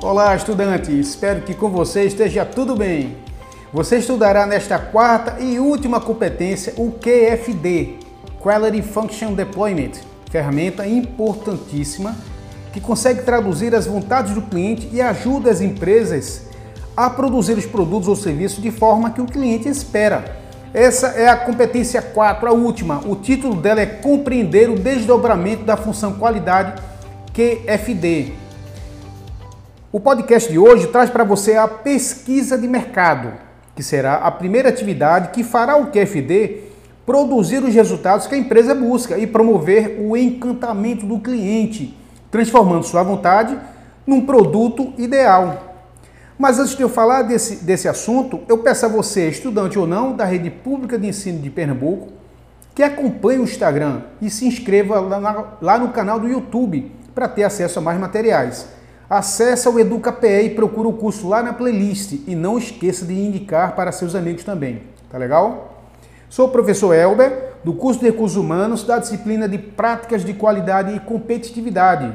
Olá, estudante! Espero que com você esteja tudo bem. Você estudará nesta quarta e última competência o QFD, Quality Function Deployment, ferramenta importantíssima que consegue traduzir as vontades do cliente e ajuda as empresas a produzir os produtos ou serviços de forma que o cliente espera. Essa é a competência 4, a última. O título dela é Compreender o desdobramento da função qualidade QFD. O podcast de hoje traz para você a pesquisa de mercado, que será a primeira atividade que fará o QFD produzir os resultados que a empresa busca e promover o encantamento do cliente, transformando sua vontade num produto ideal. Mas antes de eu falar desse, desse assunto, eu peço a você, estudante ou não, da Rede Pública de Ensino de Pernambuco, que acompanhe o Instagram e se inscreva lá, na, lá no canal do YouTube para ter acesso a mais materiais. Acesse o EducaPE e procure o curso lá na playlist e não esqueça de indicar para seus amigos também. Tá legal? Sou o professor Elber, do curso de Recursos Humanos, da disciplina de Práticas de Qualidade e Competitividade,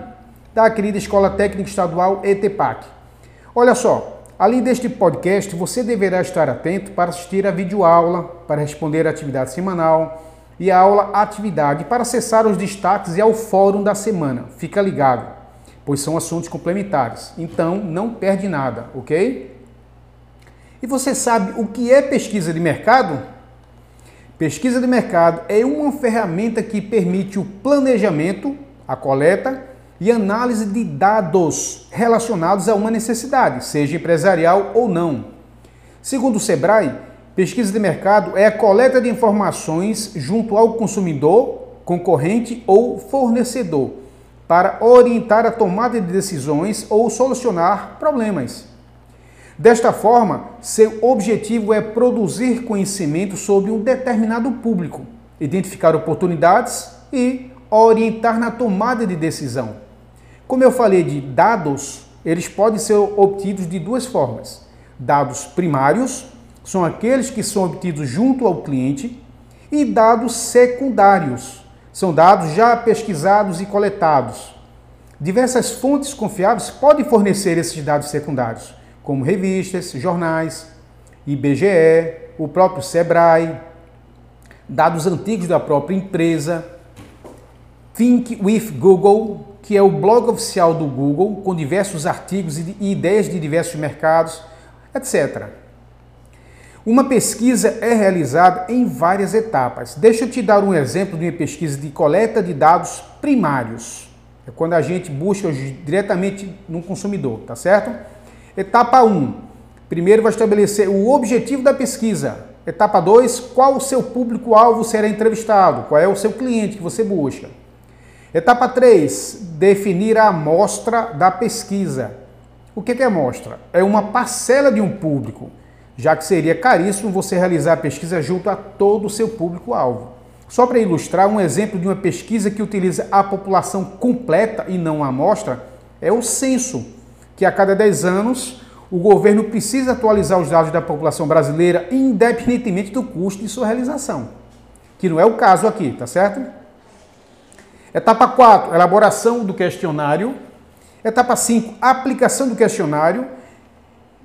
da querida Escola Técnica Estadual ETPAC. Olha só, além deste podcast, você deverá estar atento para assistir a videoaula, para responder a atividade semanal e a aula atividade para acessar os destaques e ao fórum da semana. Fica ligado, pois são assuntos complementares. Então, não perde nada, ok? E você sabe o que é pesquisa de mercado? Pesquisa de mercado é uma ferramenta que permite o planejamento, a coleta e análise de dados relacionados a uma necessidade, seja empresarial ou não. Segundo o Sebrae, pesquisa de mercado é a coleta de informações junto ao consumidor, concorrente ou fornecedor, para orientar a tomada de decisões ou solucionar problemas. Desta forma, seu objetivo é produzir conhecimento sobre um determinado público, identificar oportunidades e orientar na tomada de decisão. Como eu falei de dados, eles podem ser obtidos de duas formas: dados primários, são aqueles que são obtidos junto ao cliente, e dados secundários, são dados já pesquisados e coletados. Diversas fontes confiáveis podem fornecer esses dados secundários, como revistas, jornais, IBGE, o próprio Sebrae, dados antigos da própria empresa, Think with Google, que é o blog oficial do Google, com diversos artigos e ideias de diversos mercados, etc. Uma pesquisa é realizada em várias etapas. Deixa eu te dar um exemplo de uma pesquisa de coleta de dados primários. É quando a gente busca diretamente no consumidor, tá certo? Etapa 1. Primeiro vai estabelecer o objetivo da pesquisa. Etapa 2, qual o seu público-alvo será entrevistado? Qual é o seu cliente que você busca? Etapa 3, definir a amostra da pesquisa. O que é amostra? É uma parcela de um público, já que seria caríssimo você realizar a pesquisa junto a todo o seu público-alvo. Só para ilustrar, um exemplo de uma pesquisa que utiliza a população completa e não a amostra é o censo, que a cada 10 anos o governo precisa atualizar os dados da população brasileira, independentemente do custo de sua realização. Que não é o caso aqui, tá certo? Etapa 4, elaboração do questionário. Etapa 5, aplicação do questionário.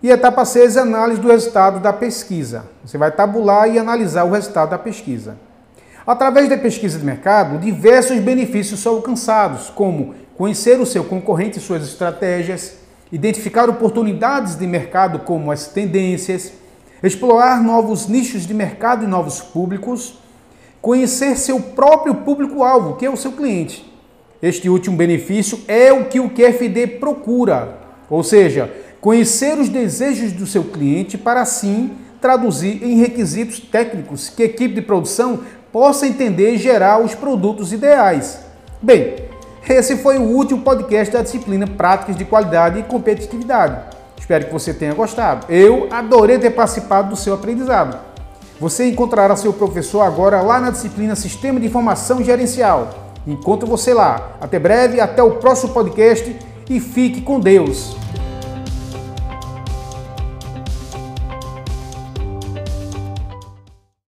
E etapa 6, análise do resultado da pesquisa. Você vai tabular e analisar o resultado da pesquisa. Através da pesquisa de mercado, diversos benefícios são alcançados, como conhecer o seu concorrente e suas estratégias, identificar oportunidades de mercado como as tendências, explorar novos nichos de mercado e novos públicos, conhecer seu próprio público-alvo, que é o seu cliente. Este último benefício é o que o QFD procura, ou seja, conhecer os desejos do seu cliente para assim traduzir em requisitos técnicos que a equipe de produção possa entender e gerar os produtos ideais. Bem, esse foi o último podcast da disciplina Práticas de Qualidade e Competitividade. Espero que você tenha gostado. Eu adorei ter participado do seu aprendizado. Você encontrará seu professor agora lá na disciplina Sistema de Informação Gerencial. Encontro você lá. Até breve, até o próximo podcast e fique com Deus.